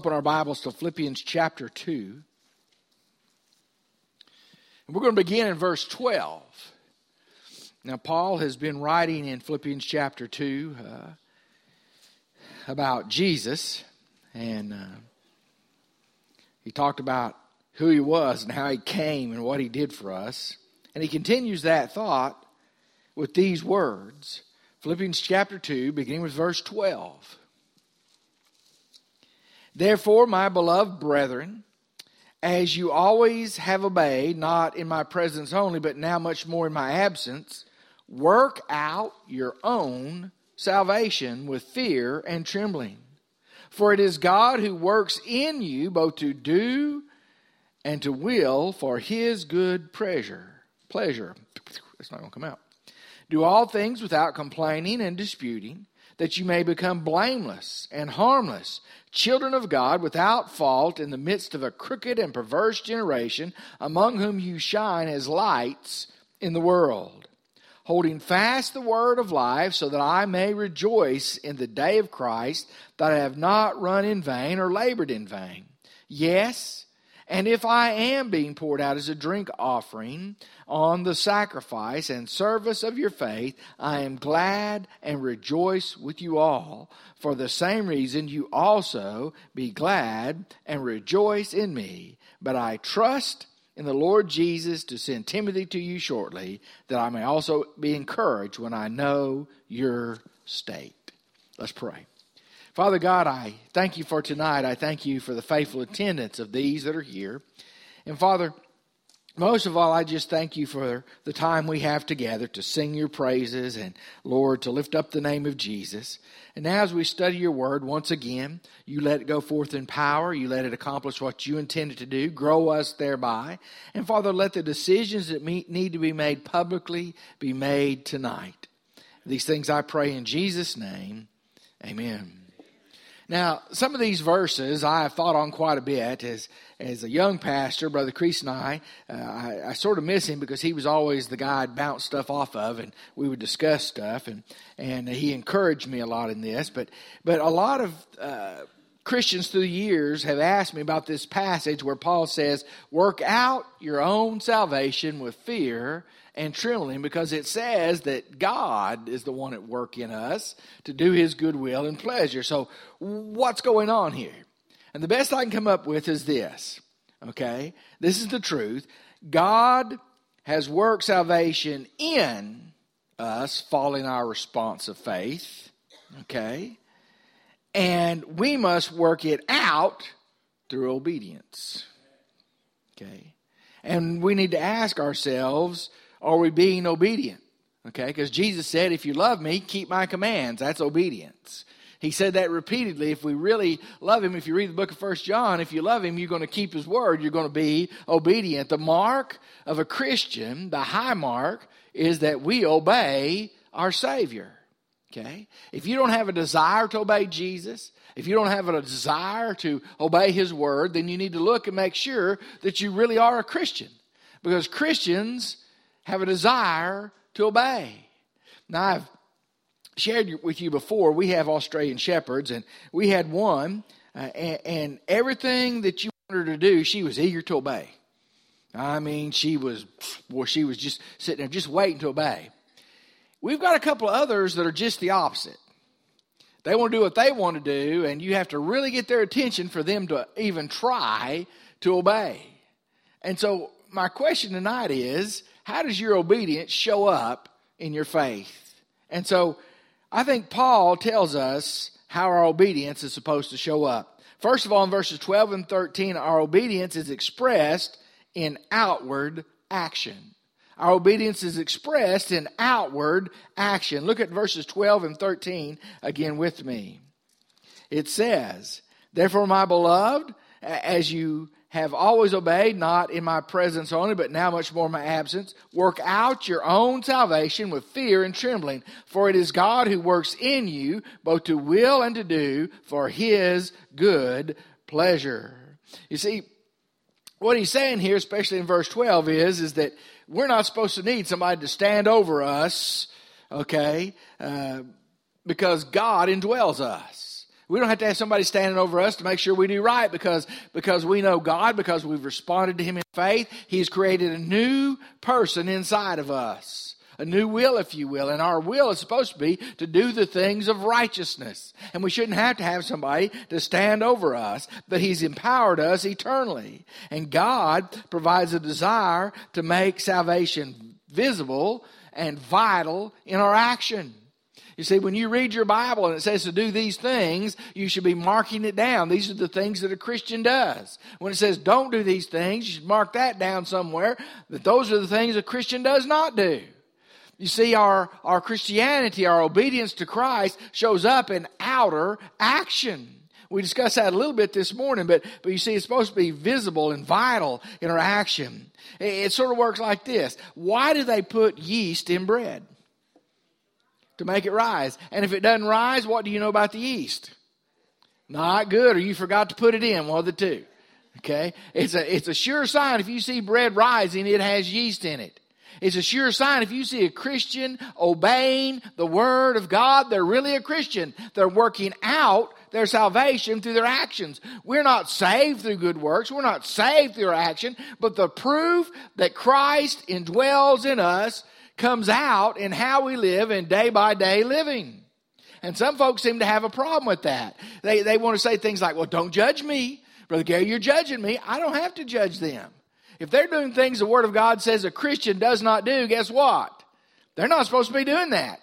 open our Bibles to Philippians chapter 2. And we're going to begin in verse 12. Now, Paul has been writing in Philippians chapter 2 uh, about Jesus, and uh, he talked about who he was and how he came and what he did for us. And he continues that thought with these words Philippians chapter 2, beginning with verse 12. Therefore, my beloved brethren, as you always have obeyed, not in my presence only, but now much more in my absence, work out your own salvation with fear and trembling. For it is God who works in you both to do and to will for his good pleasure. Pleasure. It's not going to come out. Do all things without complaining and disputing that you may become blameless and harmless, children of God without fault in the midst of a crooked and perverse generation, among whom you shine as lights in the world, holding fast the word of life, so that I may rejoice in the day of Christ, that I have not run in vain or labored in vain. Yes, and if I am being poured out as a drink offering on the sacrifice and service of your faith, I am glad and rejoice with you all. For the same reason, you also be glad and rejoice in me. But I trust in the Lord Jesus to send Timothy to you shortly, that I may also be encouraged when I know your state. Let's pray. Father God, I thank you for tonight. I thank you for the faithful attendance of these that are here. And Father, most of all, I just thank you for the time we have together to sing your praises and, Lord, to lift up the name of Jesus. And now, as we study your word, once again, you let it go forth in power. You let it accomplish what you intended to do. Grow us thereby. And, Father, let the decisions that need to be made publicly be made tonight. These things I pray in Jesus' name. Amen. Now, some of these verses I have thought on quite a bit as as a young pastor. Brother Crease and I, uh, I, I, sort of miss him because he was always the guy I'd bounce stuff off of, and we would discuss stuff, and and he encouraged me a lot in this. But but a lot of uh, Christians through the years have asked me about this passage where Paul says, "Work out your own salvation with fear." and trembling because it says that God is the one at work in us to do his good will and pleasure. So, what's going on here? And the best I can come up with is this okay? This is the truth. God has worked salvation in us following our response of faith, okay? And we must work it out through obedience, okay? And we need to ask ourselves are we being obedient? Okay, because Jesus said, if you love me, keep my commands. That's obedience. He said that repeatedly. If we really love him, if you read the book of First John, if you love him, you're going to keep his word. You're going to be obedient. The mark of a Christian, the high mark, is that we obey our Savior. Okay? If you don't have a desire to obey Jesus, if you don't have a desire to obey his word, then you need to look and make sure that you really are a Christian. Because Christians have a desire to obey. Now, I've shared with you before, we have Australian Shepherds, and we had one, uh, and, and everything that you wanted her to do, she was eager to obey. I mean, she was, well, she was just sitting there, just waiting to obey. We've got a couple of others that are just the opposite. They want to do what they want to do, and you have to really get their attention for them to even try to obey. And so, my question tonight is how does your obedience show up in your faith? And so I think Paul tells us how our obedience is supposed to show up. First of all, in verses 12 and 13, our obedience is expressed in outward action. Our obedience is expressed in outward action. Look at verses 12 and 13 again with me. It says, Therefore, my beloved, as you have always obeyed, not in my presence only, but now much more in my absence. Work out your own salvation with fear and trembling, for it is God who works in you both to will and to do for his good pleasure. You see, what he's saying here, especially in verse 12, is, is that we're not supposed to need somebody to stand over us, okay, uh, because God indwells us. We don't have to have somebody standing over us to make sure we do right because, because we know God, because we've responded to Him in faith. He's created a new person inside of us. A new will, if you will. And our will is supposed to be to do the things of righteousness. And we shouldn't have to have somebody to stand over us, but He's empowered us eternally. And God provides a desire to make salvation visible and vital in our action. You see, when you read your Bible and it says to do these things, you should be marking it down. These are the things that a Christian does. When it says don't do these things, you should mark that down somewhere that those are the things a Christian does not do. You see, our, our Christianity, our obedience to Christ shows up in outer action. We discussed that a little bit this morning, but, but you see, it's supposed to be visible and vital in our action. It, it sort of works like this. Why do they put yeast in bread? to make it rise. And if it doesn't rise, what do you know about the yeast? Not good, or you forgot to put it in, one of the two. Okay? It's a, it's a sure sign if you see bread rising, it has yeast in it. It's a sure sign if you see a Christian obeying the Word of God, they're really a Christian. They're working out their salvation through their actions. We're not saved through good works. We're not saved through action, but the proof that Christ indwells in us comes out in how we live in day by day living. And some folks seem to have a problem with that. They, they want to say things like, well, don't judge me. Brother Gary, you're judging me. I don't have to judge them. If they're doing things the Word of God says a Christian does not do, guess what? They're not supposed to be doing that.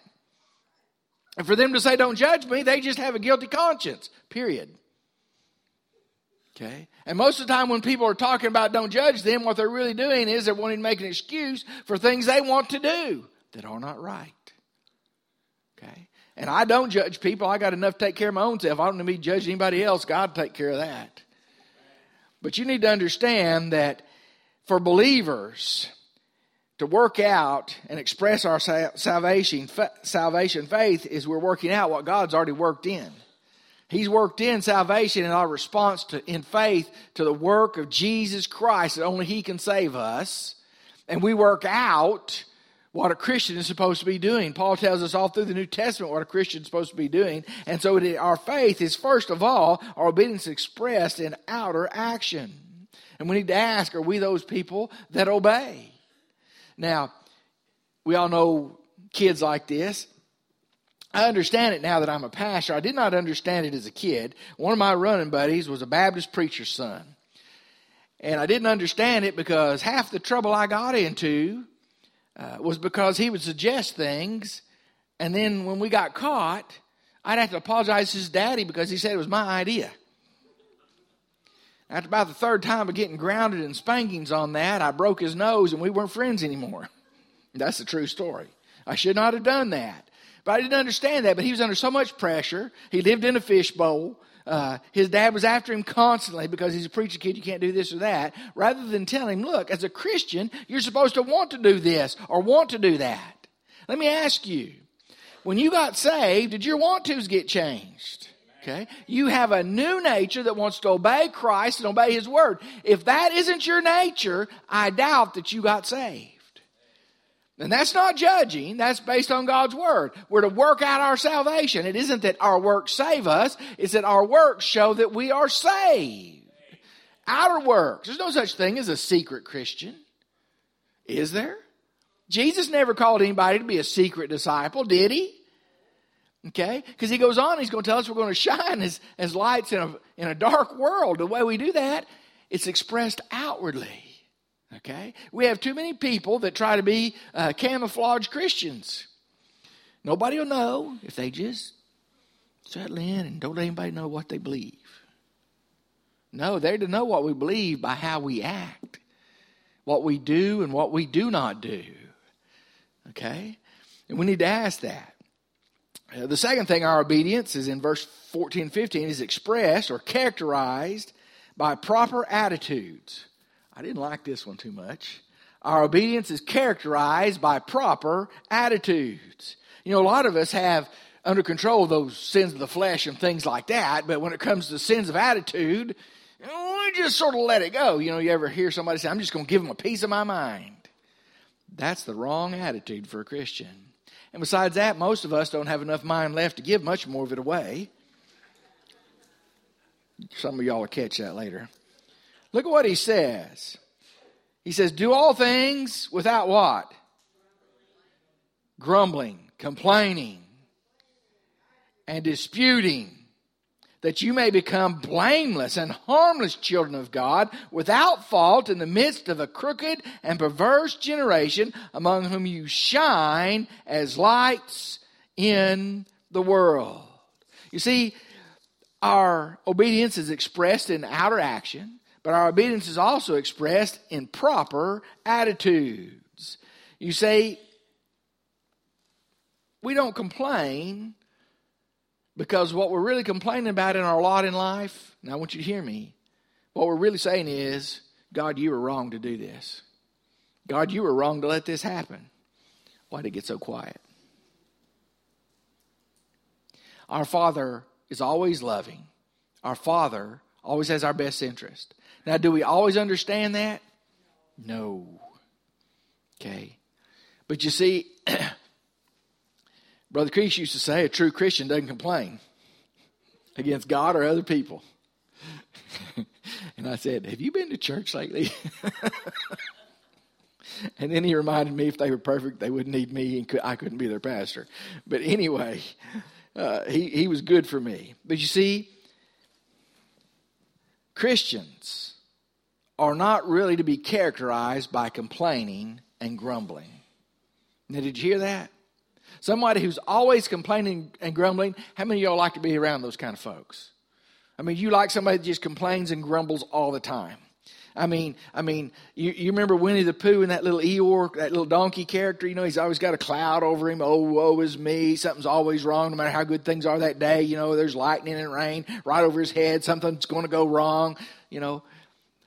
And for them to say, don't judge me, they just have a guilty conscience, period. Okay? And most of the time when people are talking about don't judge them, what they're really doing is they're wanting to make an excuse for things they want to do that are not right. Okay? And I don't judge people. I got enough to take care of my own self. I don't need to judge anybody else. God take care of that. But you need to understand that for believers to work out and express our salvation, salvation faith is we're working out what God's already worked in. He's worked in salvation in our response to, in faith to the work of Jesus Christ that only He can save us. And we work out what a Christian is supposed to be doing. Paul tells us all through the New Testament what a Christian is supposed to be doing. And so it, our faith is, first of all, our obedience expressed in outer action. And we need to ask are we those people that obey? Now, we all know kids like this. I understand it now that I'm a pastor. I did not understand it as a kid. One of my running buddies was a Baptist preacher's son. And I didn't understand it because half the trouble I got into uh, was because he would suggest things. And then when we got caught, I'd have to apologize to his daddy because he said it was my idea. After about the third time of getting grounded and spankings on that, I broke his nose and we weren't friends anymore. That's the true story. I should not have done that. But I didn't understand that. But he was under so much pressure. He lived in a fishbowl. Uh, his dad was after him constantly because he's a preacher kid, you can't do this or that. Rather than telling him, look, as a Christian, you're supposed to want to do this or want to do that. Let me ask you, when you got saved, did your want tos get changed? Okay. You have a new nature that wants to obey Christ and obey His Word. If that isn't your nature, I doubt that you got saved. And that's not judging, that's based on God's word. We're to work out our salvation. It isn't that our works save us, it's that our works show that we are saved. Outer works. There's no such thing as a secret Christian. Is there? Jesus never called anybody to be a secret disciple, did he? Okay? Because he goes on, he's going to tell us we're going to shine as, as lights in a, in a dark world. The way we do that, it's expressed outwardly. Okay? We have too many people that try to be uh, camouflage Christians. Nobody will know if they just settle in and don't let anybody know what they believe. No, they're to know what we believe by how we act, what we do and what we do not do. Okay? And we need to ask that. Uh, the second thing, our obedience is in verse 14 15, is expressed or characterized by proper attitudes. I didn't like this one too much. Our obedience is characterized by proper attitudes. You know, a lot of us have under control those sins of the flesh and things like that, but when it comes to sins of attitude, we just sort of let it go. You know, you ever hear somebody say, I'm just going to give them a piece of my mind? That's the wrong attitude for a Christian. And besides that, most of us don't have enough mind left to give much more of it away. Some of y'all will catch that later. Look at what he says. He says, Do all things without what? Grumbling, complaining, and disputing, that you may become blameless and harmless children of God, without fault in the midst of a crooked and perverse generation, among whom you shine as lights in the world. You see, our obedience is expressed in outer action, but our obedience is also expressed in proper attitudes. You see, we don't complain because what we're really complaining about in our lot in life, now I want you to hear me, what we're really saying is, God, you were wrong to do this. God, you were wrong to let this happen. Why did it get so quiet? Our Father is always loving. Our Father always has our best interest. Now, do we always understand that? No. Okay. But you see, Brother Crease used to say a true Christian doesn't complain against God or other people. and I said, Have you been to church lately? and then he reminded me if they were perfect, they wouldn't need me and I couldn't be their pastor. But anyway, uh, he, he was good for me. But you see, Christians are not really to be characterized by complaining and grumbling. Now, did you hear that? Somebody who's always complaining and grumbling, how many of y'all like to be around those kind of folks? I mean, you like somebody that just complains and grumbles all the time. I mean, I mean, you, you remember Winnie the Pooh and that little Eeyore, that little donkey character? You know, he's always got a cloud over him. Oh, woe is me. Something's always wrong, no matter how good things are that day. You know, there's lightning and rain right over his head. Something's going to go wrong. You know,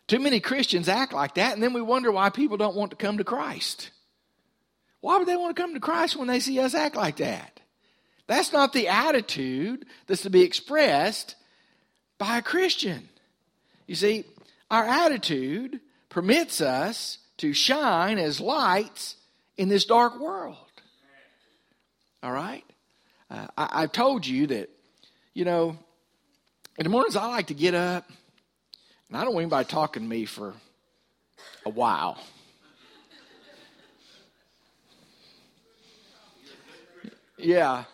too many Christians act like that, and then we wonder why people don't want to come to Christ. Why would they want to come to Christ when they see us act like that? That's not the attitude that's to be expressed by a Christian. You see, our attitude permits us to shine as lights in this dark world. All right? Uh, I, I've told you that, you know, in the mornings I like to get up, and I don't want anybody talking to me for a while. Yeah.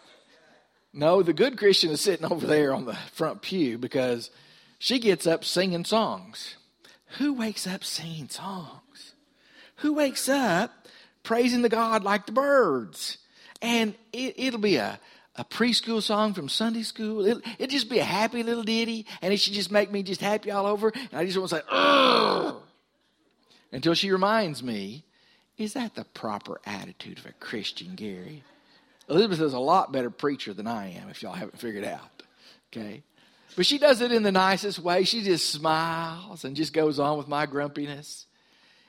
No, the good Christian is sitting over there on the front pew because she gets up singing songs. Who wakes up singing songs? Who wakes up praising the God like the birds? And it, will be a, a preschool song from Sunday school. It'll, it'll, just be a happy little ditty, and it should just make me just happy all over. And I just want to say, Ugh! until she reminds me, is that the proper attitude of a Christian, Gary? Elizabeth is a lot better preacher than I am, if y'all haven't figured out. Okay? But she does it in the nicest way. She just smiles and just goes on with my grumpiness.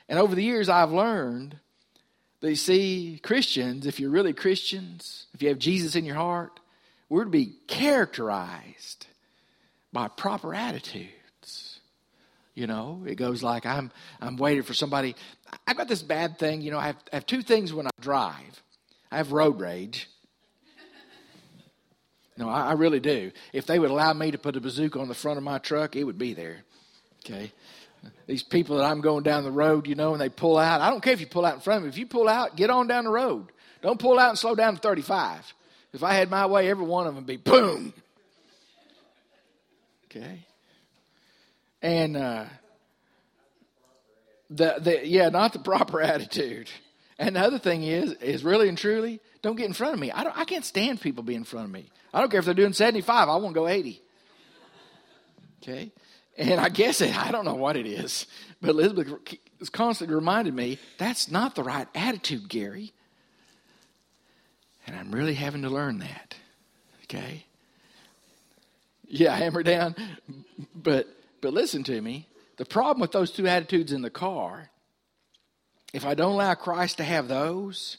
And over the years, I've learned that you see, Christians, if you're really Christians, if you have Jesus in your heart, we're to be characterized by proper attitudes. You know, it goes like I'm I'm waiting for somebody. I've got this bad thing. You know, I have, I have two things when I drive. I have road rage. No, I, I really do. If they would allow me to put a bazooka on the front of my truck, it would be there. Okay. These people that I'm going down the road, you know, and they pull out. I don't care if you pull out in front of me. If you pull out, get on down the road. Don't pull out and slow down to 35. If I had my way, every one of them would be boom. Okay. And uh, the the yeah, not the proper attitude. And the other thing is, is really and truly, don't get in front of me. I don't. I can't stand people being in front of me. I don't care if they're doing 75, I want to go 80. Okay? And I guess it, I don't know what it is, but Elizabeth constantly reminded me that's not the right attitude, Gary. And I'm really having to learn that. Okay? Yeah, hammer down. But but listen to me. The problem with those two attitudes in the car, if I don't allow Christ to have those,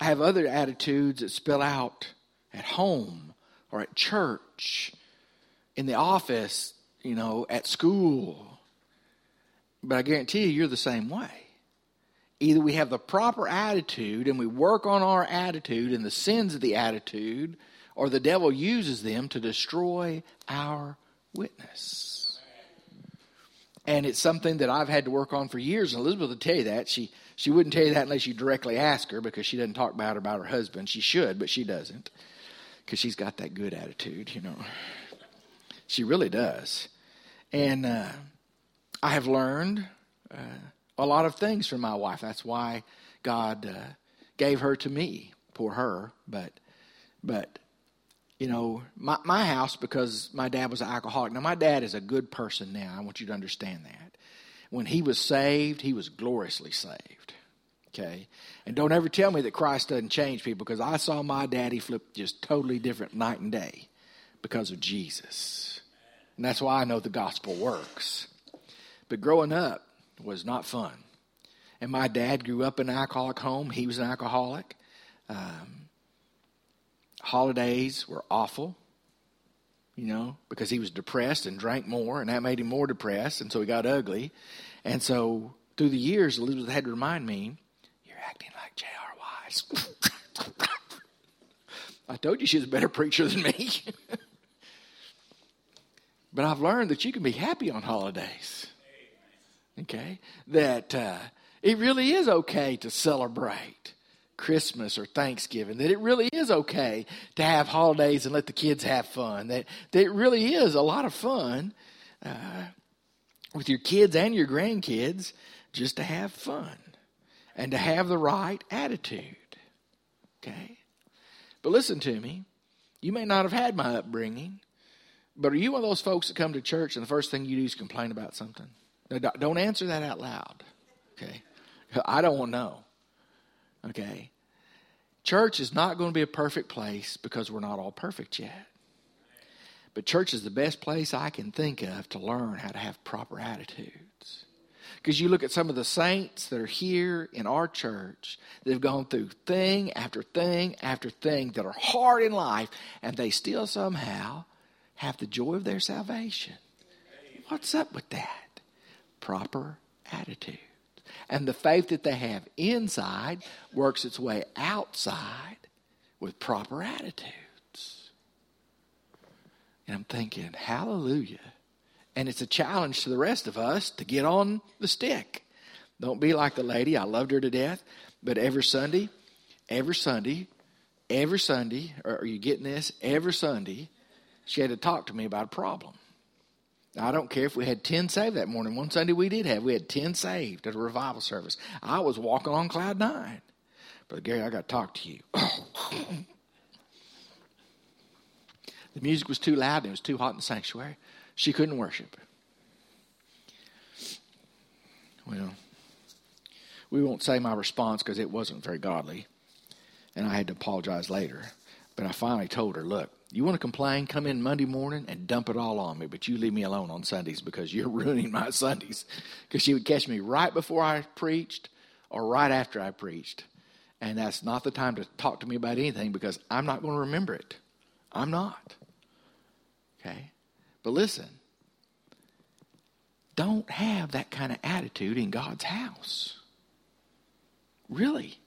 I have other attitudes that spill out at home or at church, in the office, you know, at school. But I guarantee you, you're the same way. Either we have the proper attitude and we work on our attitude and the sins of the attitude, or the devil uses them to destroy our witness. And it's something that I've had to work on for years. And Elizabeth will tell you that. She, she wouldn't tell you that unless you directly ask her because she doesn't talk bad about her husband. She should, but she doesn't because she's got that good attitude, you know. She really does. And uh, I have learned uh, a lot of things from my wife. That's why God uh, gave her to me. Poor her, but but you know my my house because my dad was an alcoholic. Now my dad is a good person now. I want you to understand that. When he was saved, he was gloriously saved. Okay, and don't ever tell me that Christ doesn't change people because I saw my daddy flip just totally different night and day because of Jesus. And that's why I know the gospel works. But growing up was not fun. And my dad grew up in an alcoholic home. He was an alcoholic. Um, holidays were awful, you know, because he was depressed and drank more, and that made him more depressed, and so he got ugly. And so through the years, Elizabeth had to remind me, You're acting like J.R. Wise. I told you she was a better preacher than me. but I've learned that you can be happy on holidays. Okay? That uh, it really is okay to celebrate Christmas or Thanksgiving, that it really is okay to have holidays and let the kids have fun, that, that it really is a lot of fun uh, with your kids and your grandkids just to have fun and to have the right attitude. Okay? But listen to me. You may not have had my upbringing, but are you one of those folks that come to church and the first thing you do is complain about something? Now, don't answer that out loud. Okay? I don't want to know. Okay? Church is not going to be a perfect place because we're not all perfect yet. But church is the best place I can think of to learn how to have proper attitudes. Because you look at some of the saints that are here in our church, they've gone through thing after thing after thing that are hard in life, and they still somehow have the joy of their salvation. What's up with that? Proper attitude. And the faith that they have inside works its way outside with proper attitudes. And I'm thinking, hallelujah. And it's a challenge to the rest of us to get on the stick. Don't be like the lady. I loved her to death. But every Sunday, every Sunday, every Sunday, are you getting this? Every Sunday, she had to talk to me about a problem. I don't care if we had 10 saved that morning. One Sunday we did have. We had 10 saved at a revival service. I was walking on cloud nine. Brother Gary, I got to talk to you. the music was too loud and it was too hot in the sanctuary. She couldn't worship. Well, we won't say my response because it wasn't very godly. And I had to apologize later. But I finally told her, look, you want to complain? Come in Monday morning and dump it all on me, but you leave me alone on Sundays because you're ruining my Sundays. Because she would catch me right before I preached or right after I preached. And that's not the time to talk to me about anything because I'm not going to remember it. I'm not. Okay? But listen, don't have that kind of attitude in God's house. Really.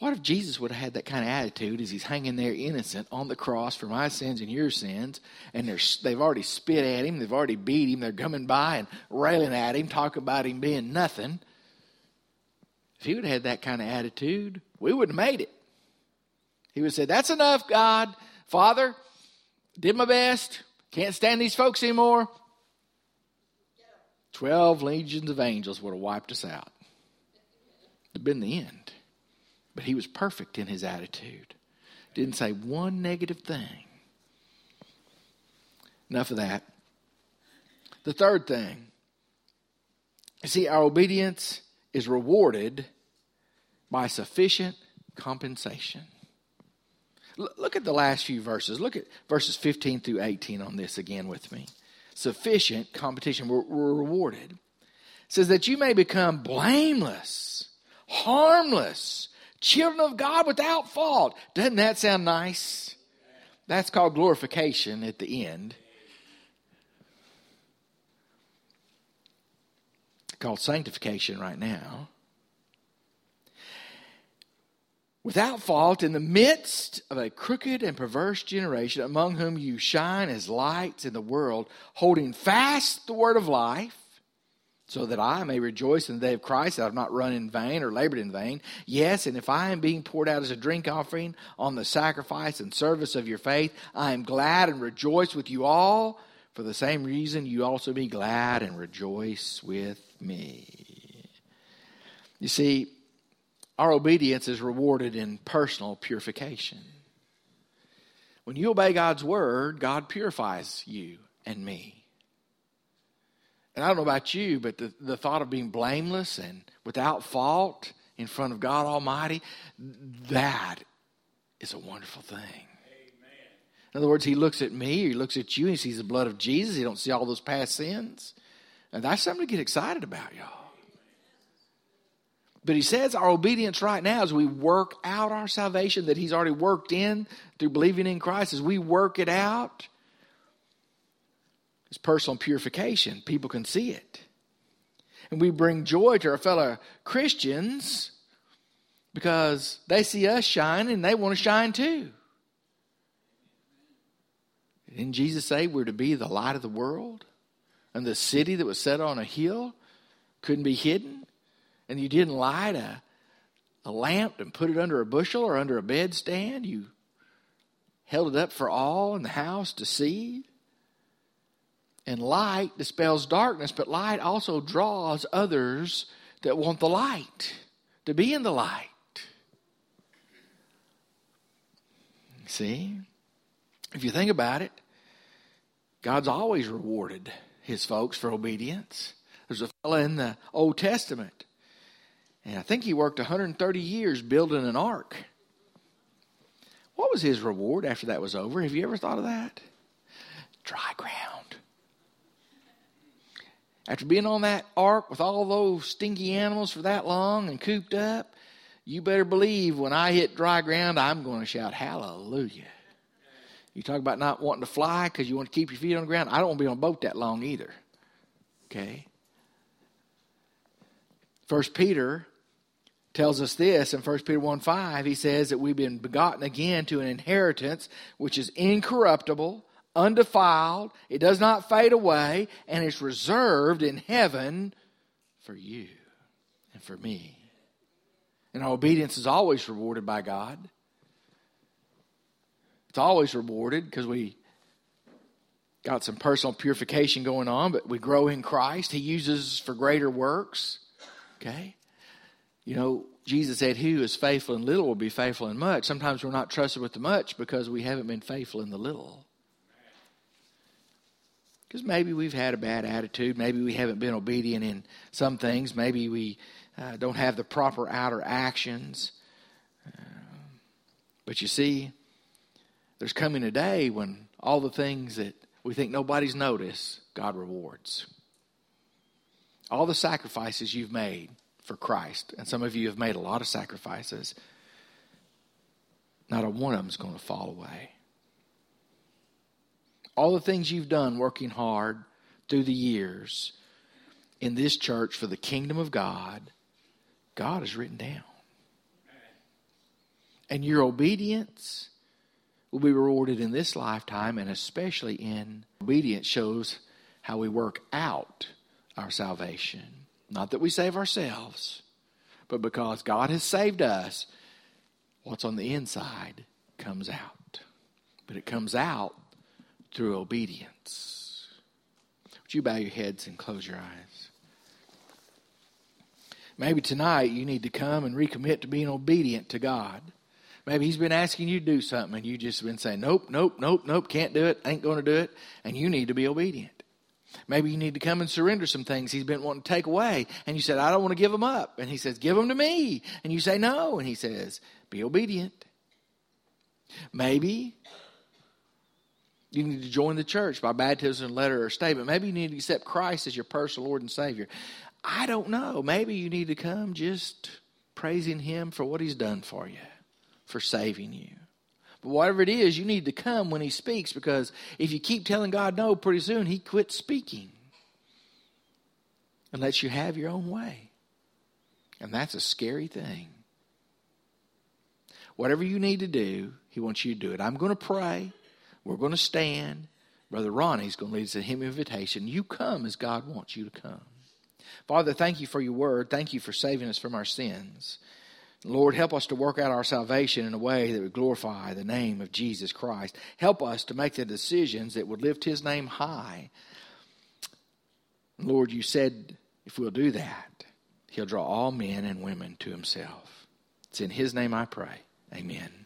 What if Jesus would have had that kind of attitude as he's hanging there innocent on the cross for my sins and your sins, and they've already spit at him, they've already beat him, they're coming by and railing at him, talking about him being nothing. If he would have had that kind of attitude, we wouldn't have made it. He would have said, That's enough, God. Father, did my best. Can't stand these folks anymore. Twelve legions of angels would have wiped us out. It'd have been the end. But he was perfect in his attitude. Didn't say one negative thing. Enough of that. The third thing you see, our obedience is rewarded by sufficient compensation. look at the last few verses. Look at verses 15 through 18 on this again with me. Sufficient competition. We're, we're rewarded. It says that you may become blameless, harmless, Children of God without fault. Doesn't that sound nice? That's called glorification at the end. called sanctification right now. without fault in the midst of a crooked and perverse generation among whom you shine as lights in the world, holding fast the word of life, so that I may rejoice in the day of Christ that I have not run in vain or labored in vain. Yes, and if I am being poured out as a drink offering on the sacrifice and service of your faith, I am glad and rejoice with you all. For the same reason, you also be glad and rejoice with me. You see, our obedience is rewarded in personal purification. When you obey God's word, God purifies you and me. And I don't know about you, but the, the thought of being blameless and without fault in front of God Almighty, that is a wonderful thing. In other words, he looks at me, he looks at you, he sees the blood of Jesus. He don't see all those past sins. And that's something to get excited about, y'all. But he says our obedience right now as we work out our salvation that he's already worked in through believing in Christ, as we work it out, it's personal purification. People can see it. And we bring joy to our fellow Christians because they see us shine and they want to shine too. Didn't Jesus say we're to be the light of the world? And the city that was set on a hill couldn't be hidden? and you didn't light a, a lamp and put it under a bushel or under a bedstand, you held it up for all in the house to see. And light dispels darkness, but light also draws others that want the light, to be in the light. See? If you think about it, God's always rewarded his folks for obedience. There's a fellow in the Old Testament and I think he worked 130 years building an ark. What was his reward after that was over? Have you ever thought of that? Dry ground. After being on that ark with all those stinky animals for that long and cooped up, you better believe when I hit dry ground, I'm going to shout hallelujah. You talk about not wanting to fly because you want to keep your feet on the ground. I don't want to be on a boat that long either. Okay? First Peter tells us this in 1 Peter 1 5. He says that we've been begotten again to an inheritance which is incorruptible, undefiled, it does not fade away, and it's reserved in heaven for you and for me. And our obedience is always rewarded by God. It's always rewarded because we got some personal purification going on, but we grow in Christ. He uses us for greater works. Okay? You know, Jesus said, He who is faithful in little will be faithful in much. Sometimes we're not trusted with the much because we haven't been faithful in the little. Because maybe we've had a bad attitude. Maybe we haven't been obedient in some things. Maybe we uh, don't have the proper outer actions. Uh, but you see, there's coming a day when all the things that we think nobody's noticed, God rewards. All the sacrifices you've made, for Christ. And some of you have made a lot of sacrifices. Not a one of them is going to fall away. All the things you've done working hard through the years in this church for the kingdom of God, God has written down. And your obedience will be rewarded in this lifetime, and especially in obedience shows how we work out our salvation. Not that we save ourselves, but because God has saved us, what's on the inside comes out. But it comes out through obedience. Would you bow your heads and close your eyes? Maybe tonight you need to come and recommit to being obedient to God. Maybe He's been asking you to do something and you just been saying, nope, nope, nope, nope, can't do it, ain't going to do it, and you need to be obedient. Maybe you need to come and surrender some things he's been wanting to take away. And you said, I don't want to give them up. And he says, Give them to me. And you say, No. And he says, Be obedient. Maybe you need to join the church by baptism, letter, or statement. Maybe you need to accept Christ as your personal Lord and Savior. I don't know. Maybe you need to come just praising Him for what He's done for you, for saving you. But whatever it is, you need to come when He speaks because if you keep telling God no, pretty soon He quits speaking and lets you have your own way. And that's a scary thing. whatever you need to do, He wants you to do it. I'm going to pray. We're going to stand. Brother Ronnie's going to lead us a hymn invitation. You come as God wants you to come. Father, thank you for your word. Thank you for saving us from our sins. Lord, help us to work out our salvation in a way that would glorify the name of Jesus Christ. Help us to make the decisions that would lift his name high. Lord, you said if we'll do that, he'll draw all men and women to himself. It's in his name I pray. Amen.